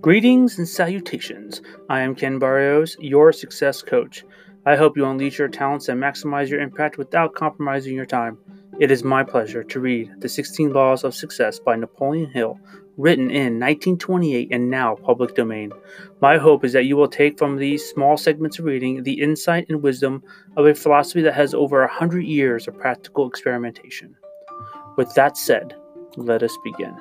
Greetings and salutations. I am Ken Barrios, your success coach. I hope you unleash your talents and maximize your impact without compromising your time. It is my pleasure to read The 16 Laws of Success by Napoleon Hill, written in 1928 and now public domain. My hope is that you will take from these small segments of reading the insight and wisdom of a philosophy that has over a hundred years of practical experimentation. With that said, let us begin.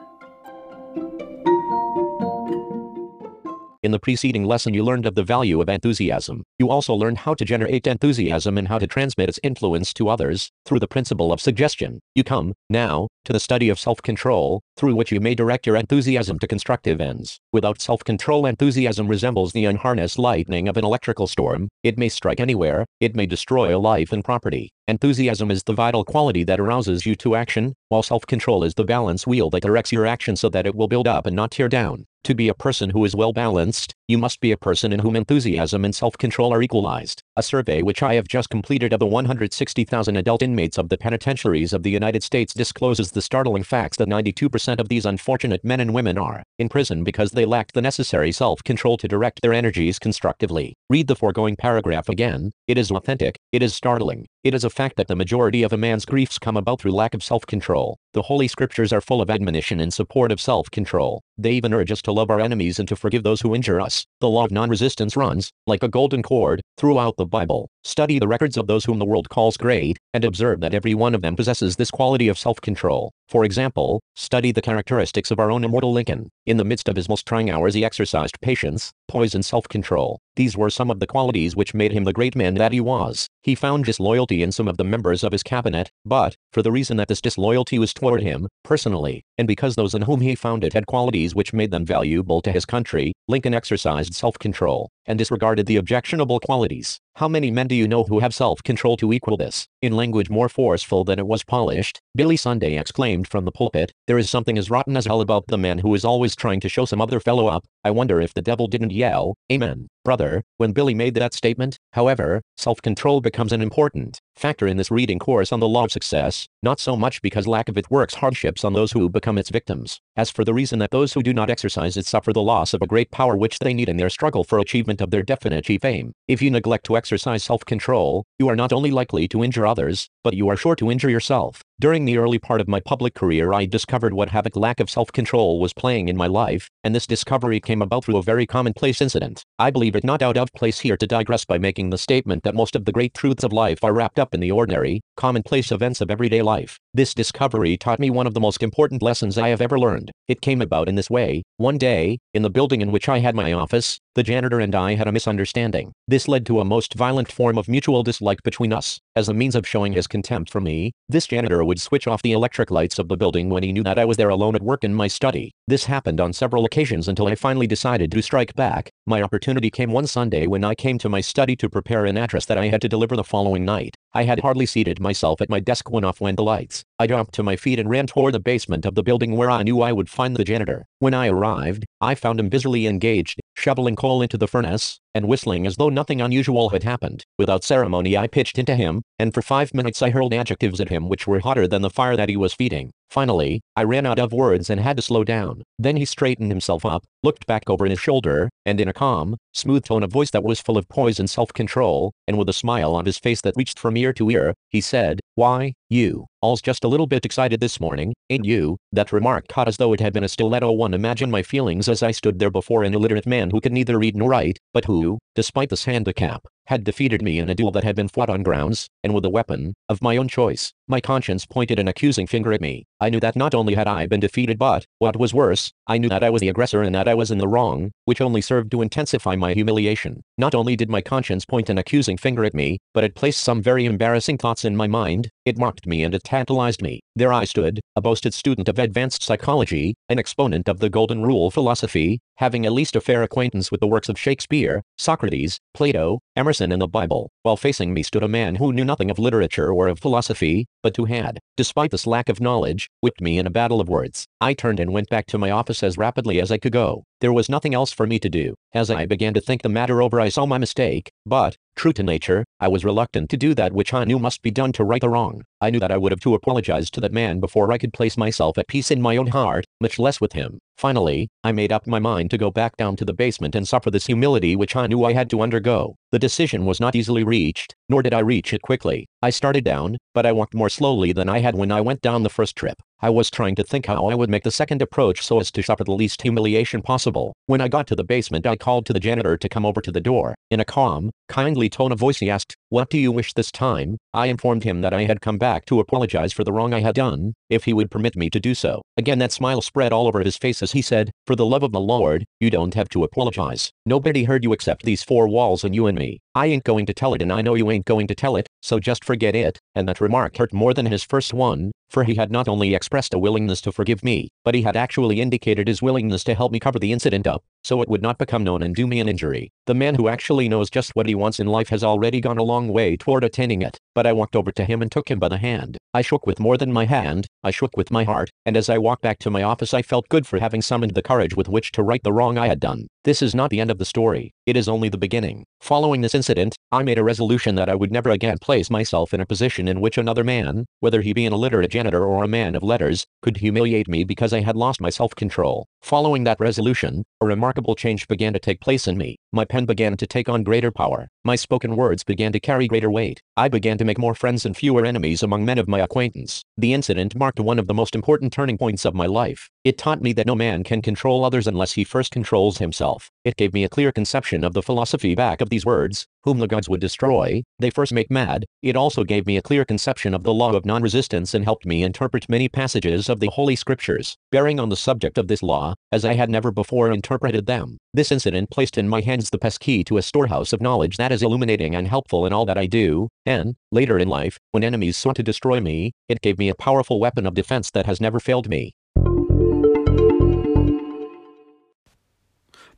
In the preceding lesson you learned of the value of enthusiasm. You also learned how to generate enthusiasm and how to transmit its influence to others, through the principle of suggestion. You come, now, to the study of self-control, through which you may direct your enthusiasm to constructive ends. Without self-control enthusiasm resembles the unharnessed lightning of an electrical storm, it may strike anywhere, it may destroy life and property. Enthusiasm is the vital quality that arouses you to action, while self-control is the balance wheel that directs your action so that it will build up and not tear down. To be a person who is well balanced, you must be a person in whom enthusiasm and self-control are equalized. A survey which I have just completed of the 160,000 adult inmates of the penitentiaries of the United States discloses the startling facts that 92% of these unfortunate men and women are in prison because they lacked the necessary self-control to direct their energies constructively. Read the foregoing paragraph again, it is authentic, it is startling, it is a fact that the majority of a man's griefs come about through lack of self-control. The Holy Scriptures are full of admonition in support of self-control. They even urge us to love our enemies and to forgive those who injure us. The law of non-resistance runs, like a golden cord, throughout the Bible. Study the records of those whom the world calls great, and observe that every one of them possesses this quality of self-control. For example, study the characteristics of our own immortal Lincoln. In the midst of his most trying hours he exercised patience, poise and self-control. These were some of the qualities which made him the great man that he was. He found disloyalty in some of the members of his cabinet, but, for the reason that this disloyalty was toward him, personally, and because those in whom he found it had qualities which made them valuable to his country, Lincoln exercised self-control, and disregarded the objectionable qualities. How many men do you know who have self-control to equal this? In language more forceful than it was polished, Billy Sunday exclaimed from the pulpit, there is something as rotten as hell about the man who is always trying to show some other fellow up. I wonder if the devil didn't yell, Amen, brother, when Billy made that statement. However, self-control becomes an important factor in this reading course on the law of success, not so much because lack of it works hardships on those who become its victims, as for the reason that those who do not exercise it suffer the loss of a great power which they need in their struggle for achievement of their definite chief aim. If you neglect to exercise self-control, you are not only likely to injure others, but you are sure to injure yourself. During the early part of my public career I discovered what havoc lack of self-control was playing in my life, and this discovery came about through a very commonplace incident. I believe it not out of place here to digress by making the statement that most of the great truths of life are wrapped up in the ordinary, commonplace events of everyday life. This discovery taught me one of the most important lessons I have ever learned. It came about in this way. One day, in the building in which I had my office, the janitor and I had a misunderstanding. This led to a most violent form of mutual dislike between us. As a means of showing his contempt for me, this janitor would switch off the electric lights of the building when he knew that I was there alone at work in my study. This happened on several occasions until I finally decided to strike back. My opportunity came one Sunday when I came to my study to prepare an address that I had to deliver the following night. I had hardly seated myself at my desk when off went the lights. I jumped to my feet and ran toward the basement of the building where I knew I would find the janitor. When I arrived, I found him busily engaged, shoveling coal into the furnace, and whistling as though nothing unusual had happened. Without ceremony I pitched into him, and for five minutes I hurled adjectives at him which were hotter than the fire that he was feeding. Finally, I ran out of words and had to slow down. Then he straightened himself up, looked back over his shoulder, and in a calm, smooth tone of voice that was full of poise and self-control, and with a smile on his face that reached from ear to ear, he said, Why, you, all's just a little bit excited this morning, ain't you? That remark caught as though it had been a stiletto one imagine my feelings as I stood there before an illiterate man who could neither read nor write, but who, despite this handicap, had defeated me in a duel that had been fought on grounds, and with a weapon, of my own choice. My conscience pointed an accusing finger at me. I knew that not only had I been defeated but, what was worse, I knew that I was the aggressor and that I was in the wrong, which only served to intensify my humiliation. Not only did my conscience point an accusing finger at me, but it placed some very embarrassing thoughts in my mind, it mocked me and it tantalized me. There I stood, a boasted student of advanced psychology, an exponent of the Golden Rule philosophy, having at least a fair acquaintance with the works of Shakespeare, Socrates, Plato, Emerson and the Bible, while facing me stood a man who knew nothing of literature or of philosophy, but who had, despite this lack of knowledge, whipped me in a battle of words. I turned and went back to my office as rapidly as I could go. There was nothing else for me to do. As I began to think the matter over I saw my mistake, but, true to nature, I was reluctant to do that which I knew must be done to right the wrong. I knew that I would have to apologize to that man before I could place myself at peace in my own heart, much less with him. Finally, I made up my mind to go back down to the basement and suffer this humility which I knew I had to undergo. The decision was not easily reached, nor did I reach it quickly. I started down, but I walked more slowly than I had when I went down the first trip. I was trying to think how I would make the second approach so as to suffer the least humiliation possible. When I got to the basement I called to the janitor to come over to the door. In a calm, kindly tone of voice he asked, What do you wish this time? I informed him that I had come back to apologize for the wrong I had done, if he would permit me to do so. Again that smile spread all over his face as he said, For the love of the Lord, you don't have to apologize. Nobody heard you except these four walls and you and me. I ain't going to tell it and I know you ain't going to tell it, so just forget it. And that remark hurt more than his first one, for he had not only expressed a willingness to forgive me, but he had actually indicated his willingness to help me cover the incident up, so it would not become known and do me an injury. The man who actually knows just what he wants in life has already gone a long way toward attaining it, but I walked over to him and took him by the hand. I shook with more than my hand, I shook with my heart, and as I walked back to my office I felt good for having summoned the courage with which to right the wrong I had done. This is not the end of the story, it is only the beginning. Following this incident, I made a resolution that I would never again place myself in a position in which another man, whether he be an illiterate janitor or a man of letters, could humiliate me because I had lost my self-control. Following that resolution, a remarkable change began to take place in me. My pen began to take on greater power. My spoken words began to carry greater weight. I began to make more friends and fewer enemies among men of my acquaintance. The incident marked one of the most important turning points of my life. It taught me that no man can control others unless he first controls himself. It gave me a clear conception of the philosophy back of these words, whom the gods would destroy, they first make mad. It also gave me a clear conception of the law of non-resistance and helped me interpret many passages of the Holy Scriptures, bearing on the subject of this as I had never before interpreted them. This incident placed in my hands the passkey to a storehouse of knowledge that is illuminating and helpful in all that I do, and, later in life, when enemies sought to destroy me, it gave me a powerful weapon of defense that has never failed me.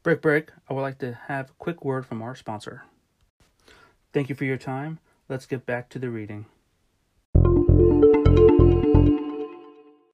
Break, break. I would like to have a quick word from our sponsor. Thank you for your time. Let's get back to the reading.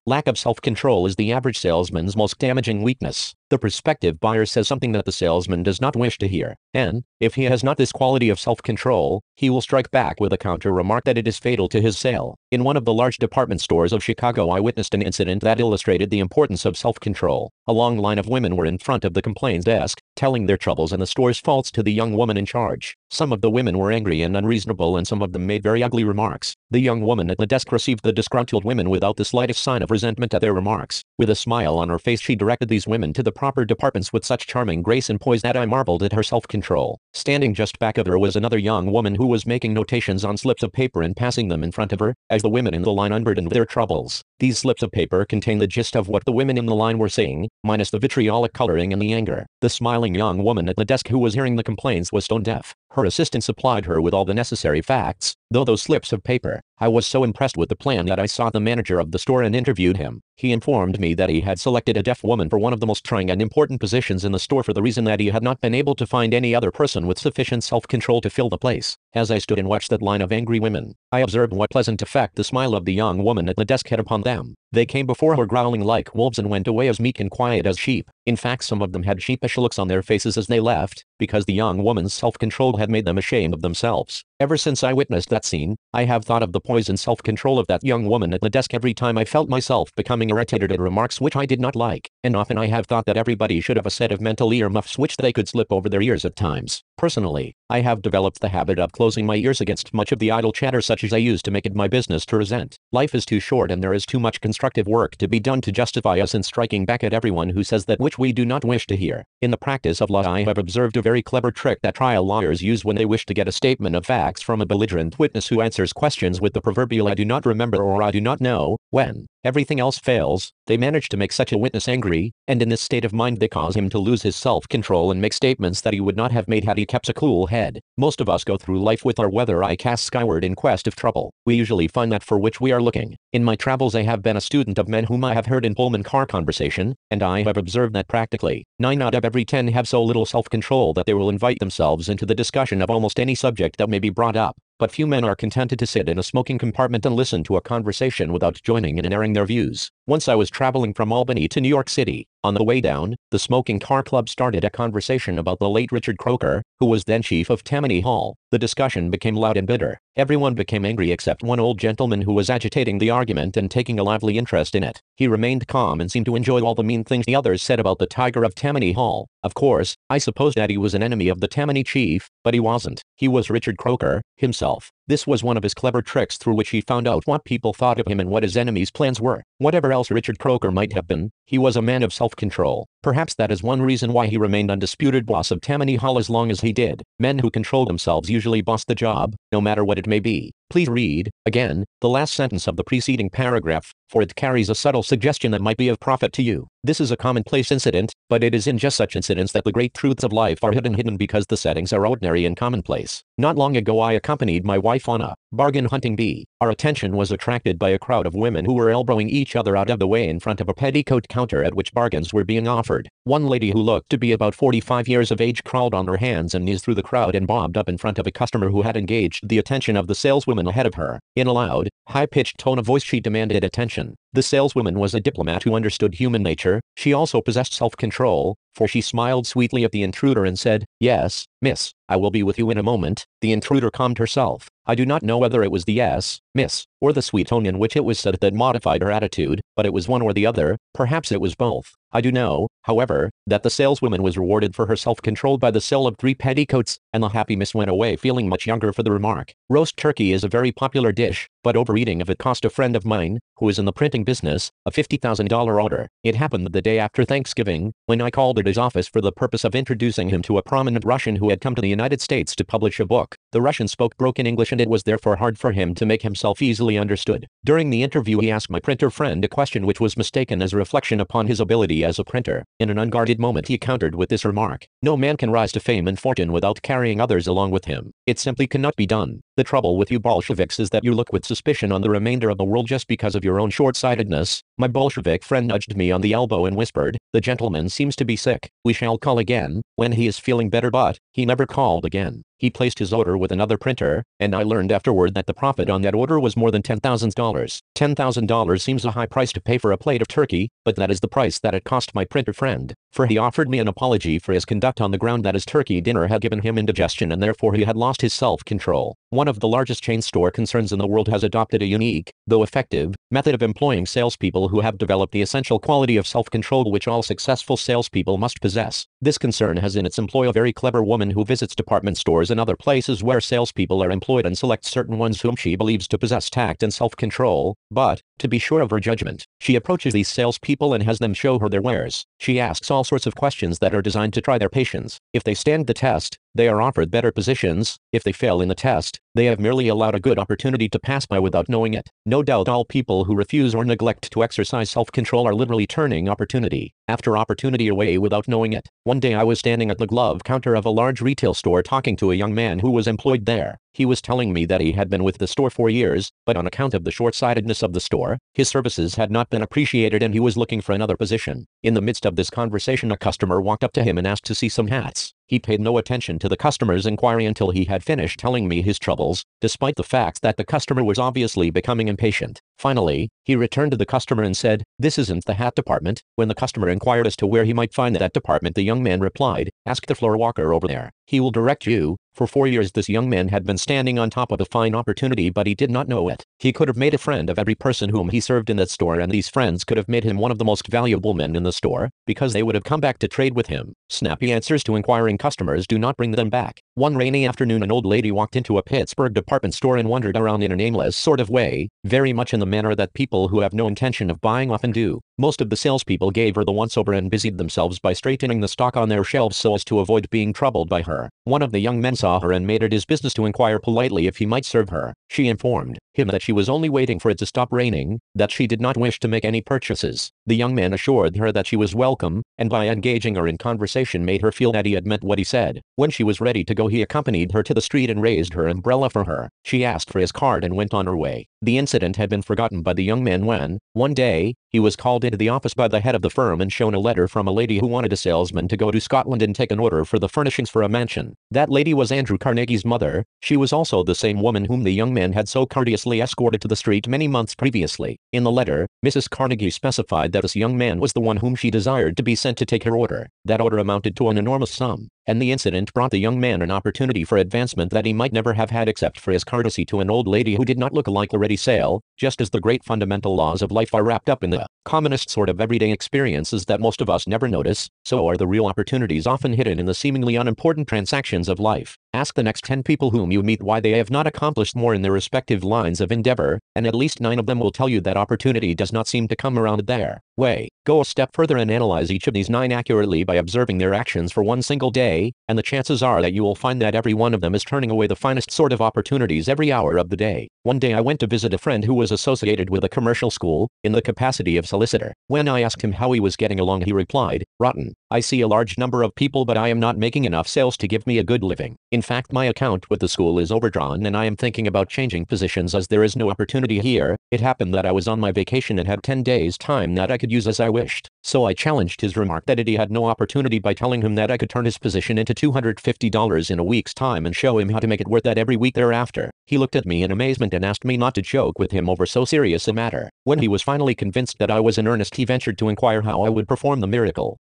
Lack of self-control is the average salesman's most damaging weakness. The prospective buyer says something that the salesman does not wish to hear, and, if he has not this quality of self-control, he will strike back with a counter-remark that it is fatal to his sale. In one of the large department stores of Chicago I witnessed an incident that illustrated the importance of self-control. A long line of women were in front of the complaints desk, telling their troubles and the store's faults to the young woman in charge. Some of the women were angry and unreasonable and some of them made very ugly remarks. The young woman at the desk received the disgruntled women without the slightest sign of resentment at their remarks. With a smile on her face she directed these women to the proper departments with such charming grace and poise that I marveled at her self-control. Standing just back of her was another young woman who was making notations on slips of paper and passing them in front of her, as the women in the line unburdened their troubles. These slips of paper contained the gist of what the women in the line were saying, minus the vitriolic coloring and the anger. The smiling young woman at the desk who was hearing the complaints was stone deaf. Her assistant supplied her with all the necessary facts, though those slips of paper. I was so impressed with the plan that I saw the manager of the store and interviewed him. He informed me that he had selected a deaf woman for one of the most trying and important positions in the store for the reason that he had not been able to find any other person with sufficient self-control to fill the place. As I stood and watched that line of angry women, I observed what pleasant effect the smile of the young woman at the desk had upon them. They came before her growling like wolves and went away as meek and quiet as sheep. In fact some of them had sheepish looks on their faces as they left, because the young woman's self-control had made them ashamed of themselves. Ever since I witnessed that scene, I have thought of the poise and self-control of that young woman at the desk every time I felt myself becoming irritated at remarks which I did not like, and often I have thought that everybody should have a set of mental earmuffs which they could slip over their ears at times. Personally, I have developed the habit of closing my ears against much of the idle chatter such as I used to make it my business to resent. Life is too short and there is too much constructive work to be done to justify us in striking back at everyone who says that which we do not wish to hear. In the practice of law I have observed a very clever trick that trial lawyers use when they wish to get a statement of facts from a belligerent witness who answers questions with the proverbial I do not remember or I do not know, when, everything else fails, they manage to make such a witness angry, and in this state of mind they cause him to lose his self-control and make statements that he would not have made had he kept a cool head. Most of us go through life with our weather eye cast skyward in quest of trouble. We usually find that for which we are looking. In my travels I have been a student of men whom I have heard in Pullman car conversation, and I have observed that practically, 9 out of every 10 have so little self-control that they will invite themselves into the discussion of almost any subject that may be brought up but few men are contented to sit in a smoking compartment and listen to a conversation without joining in and airing their views. Once I was traveling from Albany to New York City. On the way down, the Smoking Car Club started a conversation about the late Richard Croker, who was then chief of Tammany Hall. The discussion became loud and bitter. Everyone became angry except one old gentleman who was agitating the argument and taking a lively interest in it. He remained calm and seemed to enjoy all the mean things the others said about the Tiger of Tammany Hall. Of course, I supposed that he was an enemy of the Tammany chief, but he wasn't. He was Richard Croker, himself. This was one of his clever tricks through which he found out what people thought of him and what his enemies' plans were. Whatever else Richard Croker might have been, he was a man of self-control. Perhaps that is one reason why he remained undisputed boss of Tammany Hall as long as he did. Men who control themselves usually boss the job, no matter what it may be. Please read, again, the last sentence of the preceding paragraph, for it carries a subtle suggestion that might be of profit to you. This is a commonplace incident, but it is in just such incidents that the great truths of life are hidden hidden because the settings are ordinary and commonplace. Not long ago I accompanied my wife on a bargain hunting bee. Our attention was attracted by a crowd of women who were elbowing each other out of the way in front of a petticoat counter at which bargains were being offered. One lady who looked to be about 45 years of age crawled on her hands and knees through the crowd and bobbed up in front of a customer who had engaged the attention of the saleswoman ahead of her. In a loud, high-pitched tone of voice she demanded attention. The saleswoman was a diplomat who understood human nature. She also possessed self-control, for she smiled sweetly at the intruder and said, Yes, miss, I will be with you in a moment. The intruder calmed herself. I do not know whether it was the yes, miss, or the sweet tone in which it was said that modified her attitude, but it was one or the other, perhaps it was both. I do know, however, that the saleswoman was rewarded for her self-control by the sale of three petticoats, and the happy miss went away feeling much younger for the remark. Roast turkey is a very popular dish, but overeating of it cost a friend of mine, who is in the printing business, a $50,000 order. It happened the day after Thanksgiving, when I called at his office for the purpose of introducing him to a prominent Russian who had come to the United States to publish a book. The Russian spoke broken English and it was therefore hard for him to make himself easily understood. During the interview he asked my printer friend a question which was mistaken as a reflection upon his ability as a printer. In an unguarded moment he countered with this remark, No man can rise to fame and fortune without carrying others along with him. It simply cannot be done. The trouble with you Bolsheviks is that you look with suspicion on the remainder of the world just because of your own short-sightedness. My Bolshevik friend nudged me on the elbow and whispered, The gentleman seems to be sick. We shall call again, when he is feeling better but, he never called again. He placed his order with another printer, and I learned afterward that the profit on that order was more than $10,000. $10,000 seems a high price to pay for a plate of turkey, but that is the price that it cost my printer friend, for he offered me an apology for his conduct on the ground that his turkey dinner had given him indigestion and therefore he had lost his self-control. One of the largest chain store concerns in the world has adopted a unique, though effective, method of employing salespeople who have developed the essential quality of self-control which all successful salespeople must possess. This concern has in its employ a very clever woman who visits department stores and other places where salespeople are employed and selects certain ones whom she believes to possess tact and self-control, but, to be sure of her judgment, she approaches these salespeople and has them show her their wares. She asks all sorts of questions that are designed to try their patience. If they stand the test, they are offered better positions. If they fail in the test, they have merely allowed a good opportunity to pass by without knowing it. No doubt all people who refuse or neglect to exercise self-control are literally turning opportunity after opportunity away without knowing it. One day I was standing at the glove counter of a large retail store talking to a young man who was employed there. He was telling me that he had been with the store for years, but on account of the short-sightedness of the store, his services had not been appreciated and he was looking for another position. In the midst of this conversation a customer walked up to him and asked to see some hats. He paid no attention to the customer's inquiry until he had finished telling me his troubles, despite the fact that the customer was obviously becoming impatient. Finally, he returned to the customer and said, This isn't the hat department. When the customer inquired as to where he might find that department the young man replied, Ask the floor walker over there. He will direct you. For four years this young man had been standing on top of a fine opportunity but he did not know it. He could have made a friend of every person whom he served in that store and these friends could have made him one of the most valuable men in the store, because they would have come back to trade with him. Snappy answers to inquiring customers do not bring them back. One rainy afternoon an old lady walked into a Pittsburgh department store and wandered around in an aimless sort of way, very much in the manner that people who have no intention of buying often do. Most of the salespeople gave her the once-over and busied themselves by straightening the stock on their shelves so as to avoid being troubled by her. One of the young men saw her and made it his business to inquire politely if he might serve her. She informed him that she was only waiting for it to stop raining, that she did not wish to make any purchases. The young man assured her that she was welcome, and by engaging her in conversation made her feel that he had meant what he said. When she was ready to go he accompanied her to the street and raised her umbrella for her. She asked for his card and went on her way. The incident had been forgotten by the young man when, one day, he was called into the office by the head of the firm and shown a letter from a lady who wanted a salesman to go to Scotland and take an order for the furnishings for a mansion. That lady was Andrew Carnegie's mother, she was also the same woman whom the young man had so courteously escorted to the street many months previously. In the letter, Mrs. Carnegie specified that this young man was the one whom she desired to be sent to take her order. That order amounted to an enormous sum, and the incident brought the young man an opportunity for advancement that he might never have had except for his courtesy to an old lady who did not look like a ready sale, just as the great fundamental laws of life are wrapped up in the commonest sort of everyday experiences that most of us never notice, so are the real opportunities often hidden in the seemingly unimportant transactions of life. Ask the next 10 people whom you meet why they have not accomplished more in their respective lines of endeavor, and at least 9 of them will tell you that opportunity does not seem to come around their way. Go a step further and analyze each of these 9 accurately by observing their actions for one single day, and the chances are that you will find that every one of them is turning away the finest sort of opportunities every hour of the day. One day I went to visit a friend who was associated with a commercial school, in the capacity of solicitor. When I asked him how he was getting along he replied, rotten. I see a large number of people but I am not making enough sales to give me a good living. In fact my account with the school is overdrawn and I am thinking about changing positions as there is no opportunity here. It happened that I was on my vacation and had 10 days time that I could use as I wished. So I challenged his remark that he had no opportunity by telling him that I could turn his position into $250 in a week's time and show him how to make it worth that every week thereafter. He looked at me in amazement and asked me not to joke with him over so serious a matter. When he was finally convinced that I was in earnest he ventured to inquire how I would perform the miracle.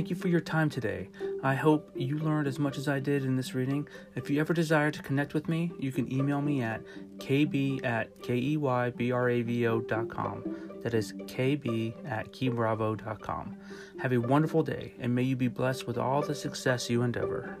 Thank you for your time today. I hope you learned as much as I did in this reading. If you ever desire to connect with me, you can email me at kb at keybravo.com. That is kb at keybravo.com. Have a wonderful day, and may you be blessed with all the success you endeavor.